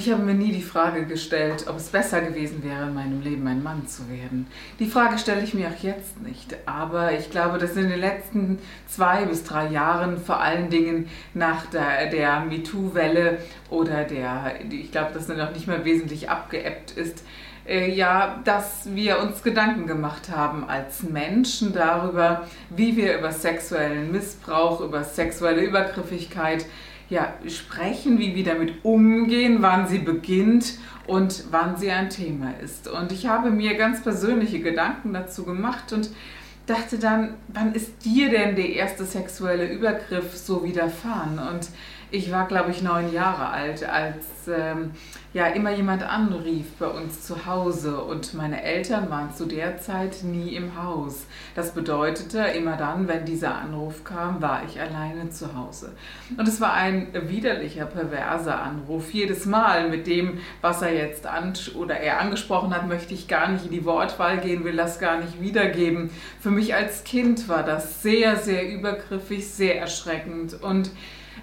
Ich habe mir nie die Frage gestellt, ob es besser gewesen wäre, in meinem Leben ein Mann zu werden. Die Frage stelle ich mir auch jetzt nicht. Aber ich glaube, dass in den letzten zwei bis drei Jahren, vor allen Dingen nach der, der MeToo-Welle oder der, ich glaube, dass er noch nicht mal wesentlich abgeebbt ist, äh, ja, dass wir uns Gedanken gemacht haben als Menschen darüber, wie wir über sexuellen Missbrauch, über sexuelle Übergriffigkeit, ja, sprechen, wie wir damit umgehen, wann sie beginnt und wann sie ein Thema ist. Und ich habe mir ganz persönliche Gedanken dazu gemacht und dachte dann, wann ist dir denn der erste sexuelle Übergriff so widerfahren? Und ich war, glaube ich, neun Jahre alt, als ähm, ja immer jemand anrief bei uns zu Hause und meine Eltern waren zu der Zeit nie im Haus. Das bedeutete, immer dann, wenn dieser Anruf kam, war ich alleine zu Hause. Und es war ein widerlicher, perverser Anruf. Jedes Mal mit dem, was er jetzt an oder er angesprochen hat, möchte ich gar nicht in die Wortwahl gehen, will das gar nicht wiedergeben. Für mich als Kind war das sehr, sehr übergriffig, sehr erschreckend und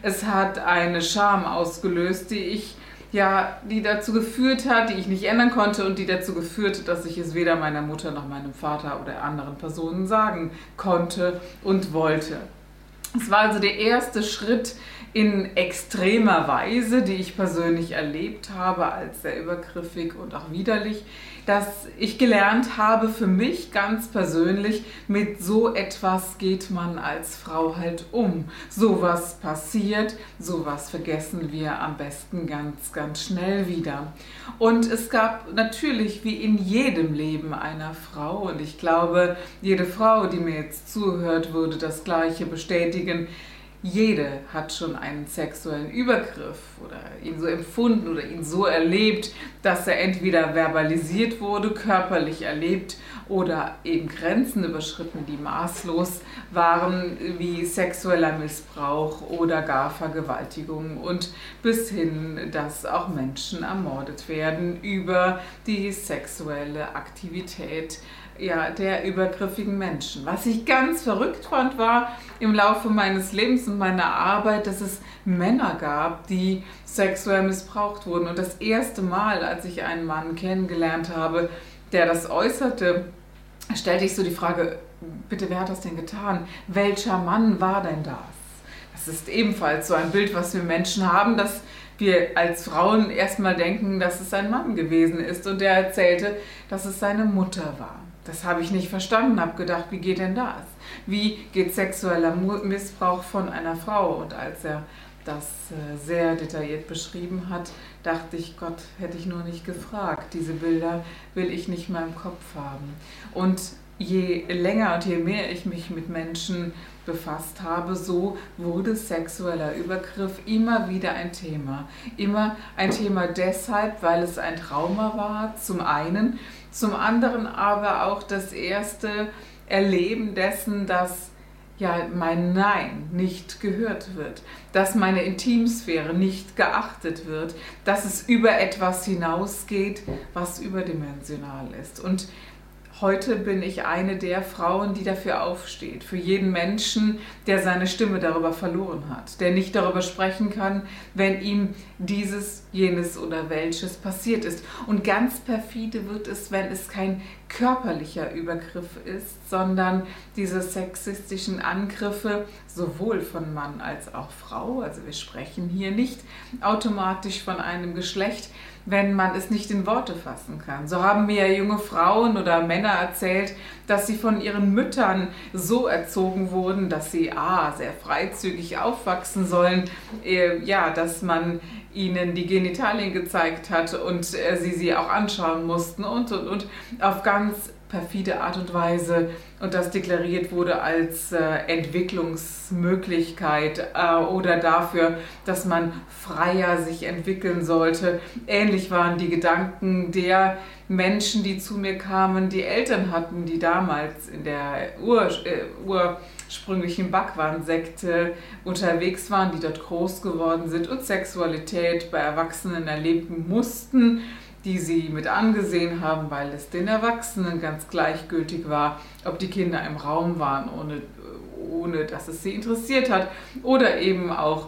es hat eine Scham ausgelöst, die ich ja, die dazu geführt hat, die ich nicht ändern konnte und die dazu geführt hat, dass ich es weder meiner Mutter noch meinem Vater oder anderen Personen sagen konnte und wollte. Es war also der erste Schritt in extremer Weise, die ich persönlich erlebt habe, als sehr übergriffig und auch widerlich, dass ich gelernt habe für mich ganz persönlich, mit so etwas geht man als Frau halt um. Sowas passiert, sowas vergessen wir am besten ganz, ganz schnell wieder. Und es gab natürlich wie in jedem Leben einer Frau, und ich glaube, jede Frau, die mir jetzt zuhört, würde das gleiche bestätigen, jede hat schon einen sexuellen Übergriff oder ihn so empfunden oder ihn so erlebt, dass er entweder verbalisiert wurde, körperlich erlebt oder eben Grenzen überschritten, die maßlos waren, wie sexueller Missbrauch oder gar Vergewaltigung und bis hin, dass auch Menschen ermordet werden über die sexuelle Aktivität ja, der übergriffigen Menschen. Was ich ganz verrückt fand, war im Laufe meines Lebens und meiner Arbeit, dass es Männer gab, die sexuell missbraucht wurden. Und das erste Mal, als ich einen Mann kennengelernt habe, der das äußerte, stellte ich so die Frage, bitte, wer hat das denn getan? Welcher Mann war denn das? Das ist ebenfalls so ein Bild, was wir Menschen haben, dass wir als Frauen erstmal denken, dass es ein Mann gewesen ist. Und der erzählte, dass es seine Mutter war. Das habe ich nicht verstanden, habe gedacht, wie geht denn das? Wie geht sexueller Missbrauch von einer Frau? Und als er das äh, sehr detailliert beschrieben hat, dachte ich, Gott, hätte ich nur nicht gefragt. Diese Bilder will ich nicht mehr im Kopf haben. Und je länger und je mehr ich mich mit Menschen befasst habe, so wurde sexueller Übergriff immer wieder ein Thema. Immer ein Thema deshalb, weil es ein Trauma war, zum einen, zum anderen aber auch das erste Erleben dessen, dass ja mein Nein nicht gehört wird, dass meine Intimsphäre nicht geachtet wird, dass es über etwas hinausgeht, was überdimensional ist. Und Heute bin ich eine der Frauen, die dafür aufsteht, für jeden Menschen, der seine Stimme darüber verloren hat, der nicht darüber sprechen kann, wenn ihm dieses, jenes oder welches passiert ist. Und ganz perfide wird es, wenn es kein körperlicher Übergriff ist, sondern diese sexistischen Angriffe sowohl von Mann als auch Frau, also wir sprechen hier nicht automatisch von einem Geschlecht, wenn man es nicht in Worte fassen kann. So haben mir junge Frauen oder Männer erzählt, dass sie von ihren Müttern so erzogen wurden, dass sie a, sehr freizügig aufwachsen sollen, äh, ja, dass man ihnen die Genitalien gezeigt hat und äh, sie sie auch anschauen mussten und und und auf ganz perfide Art und Weise und das deklariert wurde als äh, Entwicklungsmöglichkeit äh, oder dafür, dass man freier sich entwickeln sollte. Ähnlich waren die Gedanken der Menschen, die zu mir kamen, die Eltern hatten, die damals in der Ur, äh, ursprünglichen Bhagwan-Sekte unterwegs waren, die dort groß geworden sind und Sexualität bei Erwachsenen erleben mussten die sie mit angesehen haben, weil es den Erwachsenen ganz gleichgültig war, ob die Kinder im Raum waren, ohne, ohne dass es sie interessiert hat. Oder eben auch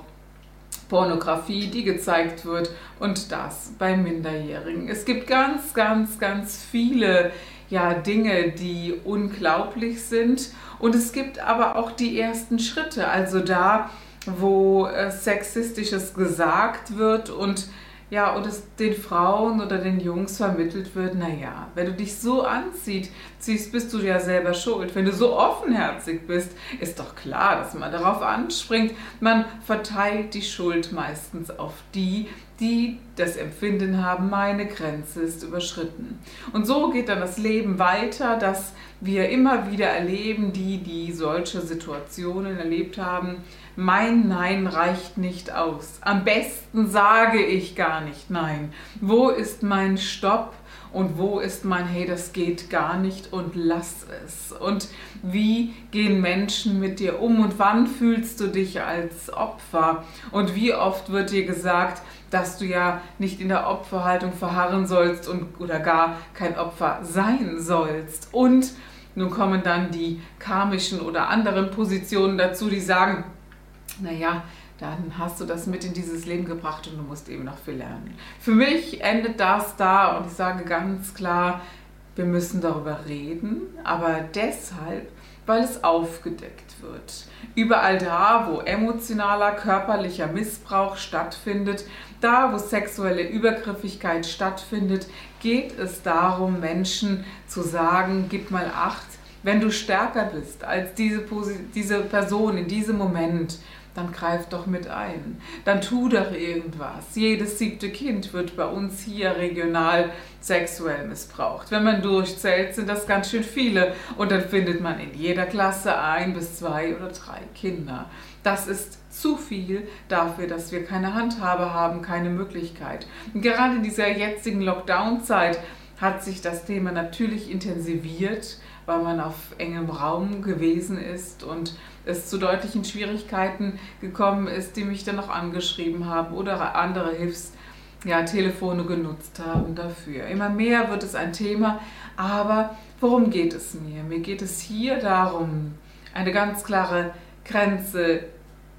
Pornografie, die gezeigt wird und das bei Minderjährigen. Es gibt ganz, ganz, ganz viele ja, Dinge, die unglaublich sind und es gibt aber auch die ersten Schritte, also da, wo äh, sexistisches gesagt wird und ja, und es den Frauen oder den Jungs vermittelt wird, naja, wenn du dich so anziehst, ziehst, bist du ja selber schuld. Wenn du so offenherzig bist, ist doch klar, dass man darauf anspringt. Man verteilt die Schuld meistens auf die, die das Empfinden haben, meine Grenze ist überschritten. Und so geht dann das Leben weiter, dass wir immer wieder erleben, die, die solche Situationen erlebt haben, mein Nein reicht nicht aus. Am besten sage ich gar nicht Nein. Wo ist mein Stopp? Und wo ist mein Hey, das geht gar nicht und lass es? Und wie gehen Menschen mit dir um und wann fühlst du dich als Opfer? Und wie oft wird dir gesagt, dass du ja nicht in der Opferhaltung verharren sollst und, oder gar kein Opfer sein sollst? Und nun kommen dann die karmischen oder anderen Positionen dazu, die sagen, naja, dann hast du das mit in dieses Leben gebracht und du musst eben noch viel lernen. Für mich endet das da und ich sage ganz klar, wir müssen darüber reden, aber deshalb, weil es aufgedeckt wird. Überall da, wo emotionaler, körperlicher Missbrauch stattfindet, da, wo sexuelle Übergriffigkeit stattfindet, geht es darum, Menschen zu sagen, gib mal acht, wenn du stärker bist als diese, diese Person in diesem Moment dann greif doch mit ein. Dann tu doch irgendwas. Jedes siebte Kind wird bei uns hier regional sexuell missbraucht. Wenn man durchzählt, sind das ganz schön viele. Und dann findet man in jeder Klasse ein bis zwei oder drei Kinder. Das ist zu viel dafür, dass wir keine Handhabe haben, keine Möglichkeit. Und gerade in dieser jetzigen Lockdown-Zeit hat sich das Thema natürlich intensiviert, weil man auf engem Raum gewesen ist und es zu deutlichen Schwierigkeiten gekommen ist, die mich dann noch angeschrieben haben oder andere Hilfstelefone ja, genutzt haben dafür. Immer mehr wird es ein Thema, aber worum geht es mir? Mir geht es hier darum, eine ganz klare Grenze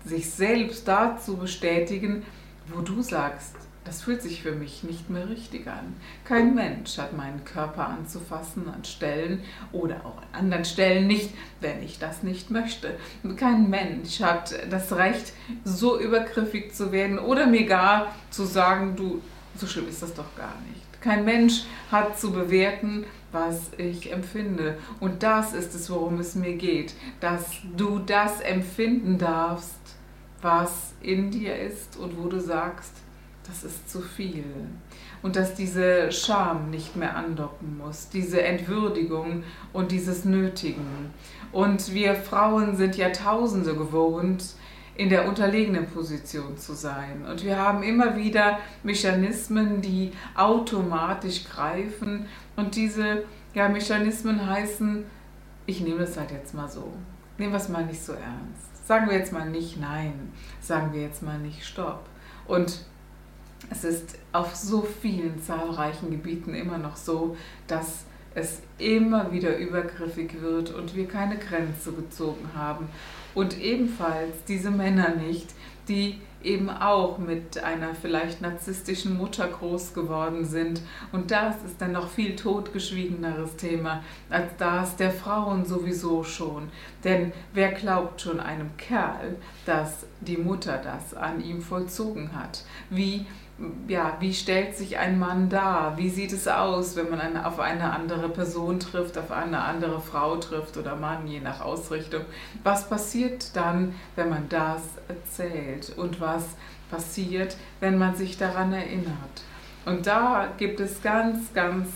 sich selbst dazu bestätigen, wo du sagst, das fühlt sich für mich nicht mehr richtig an. Kein Mensch hat meinen Körper anzufassen an Stellen oder auch an anderen Stellen nicht, wenn ich das nicht möchte. Kein Mensch hat das Recht, so übergriffig zu werden oder mir gar zu sagen, du, so schlimm ist das doch gar nicht. Kein Mensch hat zu bewerten, was ich empfinde. Und das ist es, worum es mir geht, dass du das empfinden darfst, was in dir ist und wo du sagst, das ist zu viel. Und dass diese Scham nicht mehr andocken muss, diese Entwürdigung und dieses Nötigen. Und wir Frauen sind Jahrtausende gewohnt, in der unterlegenen Position zu sein. Und wir haben immer wieder Mechanismen, die automatisch greifen. Und diese ja, Mechanismen heißen, ich nehme das halt jetzt mal so. Nehmen wir es mal nicht so ernst. Sagen wir jetzt mal nicht Nein. Sagen wir jetzt mal nicht Stopp. Und es ist auf so vielen zahlreichen Gebieten immer noch so, dass es immer wieder übergriffig wird und wir keine Grenze gezogen haben. Und ebenfalls diese Männer nicht, die eben auch mit einer vielleicht narzisstischen Mutter groß geworden sind. Und das ist dann noch viel totgeschwiegeneres Thema als das der Frauen sowieso schon. Denn wer glaubt schon einem Kerl, dass die Mutter das an ihm vollzogen hat? Wie ja, wie stellt sich ein Mann dar? Wie sieht es aus, wenn man eine, auf eine andere Person trifft, auf eine andere Frau trifft oder Mann, je nach Ausrichtung? Was passiert dann, wenn man das erzählt? Und was passiert, wenn man sich daran erinnert? Und da gibt es ganz, ganz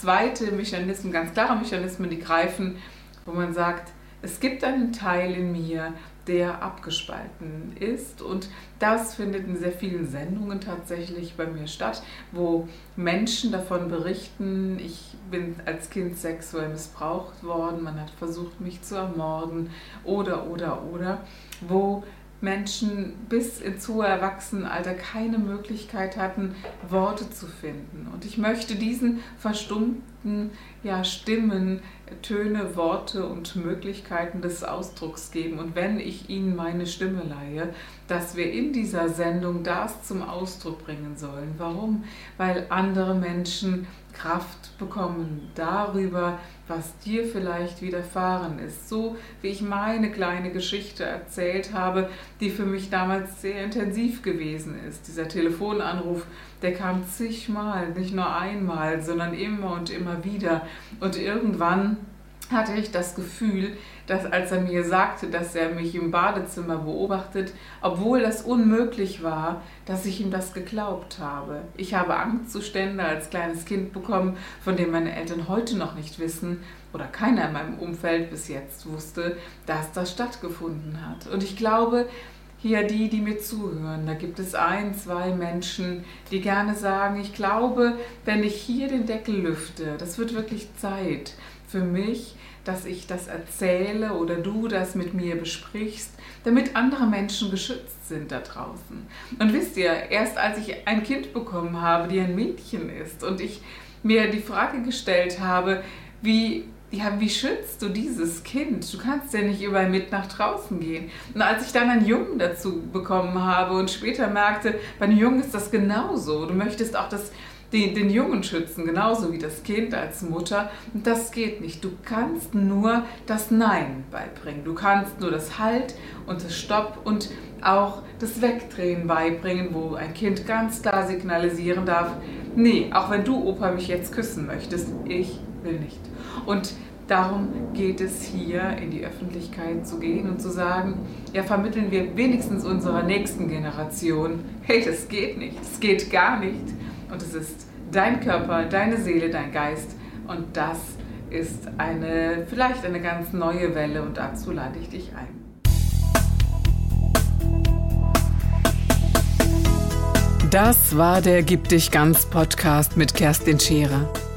zweite Mechanismen, ganz klare Mechanismen, die greifen, wo man sagt, es gibt einen Teil in mir, der abgespalten ist. Und das findet in sehr vielen Sendungen tatsächlich bei mir statt, wo Menschen davon berichten, ich bin als Kind sexuell missbraucht worden, man hat versucht, mich zu ermorden oder, oder, oder, wo Menschen bis ins hohe Erwachsenenalter keine Möglichkeit hatten, Worte zu finden. Und ich möchte diesen verstummten ja, Stimmen, Töne, Worte und Möglichkeiten des Ausdrucks geben. Und wenn ich Ihnen meine Stimme leihe, dass wir in dieser Sendung das zum Ausdruck bringen sollen. Warum? Weil andere Menschen Kraft bekommen darüber, was dir vielleicht widerfahren ist. So wie ich meine kleine Geschichte erzählt habe, die für mich damals sehr intensiv gewesen ist. Dieser Telefonanruf, der kam zigmal, nicht nur einmal, sondern immer und immer wieder. Und irgendwann hatte ich das Gefühl, dass als er mir sagte, dass er mich im Badezimmer beobachtet, obwohl das unmöglich war, dass ich ihm das geglaubt habe. Ich habe Angstzustände als kleines Kind bekommen, von denen meine Eltern heute noch nicht wissen oder keiner in meinem Umfeld bis jetzt wusste, dass das stattgefunden hat. Und ich glaube, hier die, die mir zuhören, da gibt es ein, zwei Menschen, die gerne sagen, ich glaube, wenn ich hier den Deckel lüfte, das wird wirklich Zeit für mich, dass ich das erzähle oder du das mit mir besprichst, damit andere Menschen geschützt sind da draußen. Und wisst ihr, erst als ich ein Kind bekommen habe, die ein Mädchen ist und ich mir die Frage gestellt habe, wie ja, wie schützt du dieses Kind? Du kannst ja nicht überall mit nach draußen gehen. Und als ich dann einen Jungen dazu bekommen habe und später merkte, bei einem Jungen ist das genauso. Du möchtest auch das den, den Jungen schützen, genauso wie das Kind als Mutter. Und das geht nicht. Du kannst nur das Nein beibringen. Du kannst nur das Halt und das Stopp und auch das Wegdrehen beibringen, wo ein Kind ganz klar signalisieren darf, nee, auch wenn du Opa mich jetzt küssen möchtest, ich will nicht. Und darum geht es hier in die Öffentlichkeit zu gehen und zu sagen, ja, vermitteln wir wenigstens unserer nächsten Generation, hey, das geht nicht, das geht gar nicht. Und es ist dein Körper, deine Seele, dein Geist. Und das ist eine, vielleicht eine ganz neue Welle und dazu lade ich dich ein. Das war der Gib dich ganz Podcast mit Kerstin Scherer.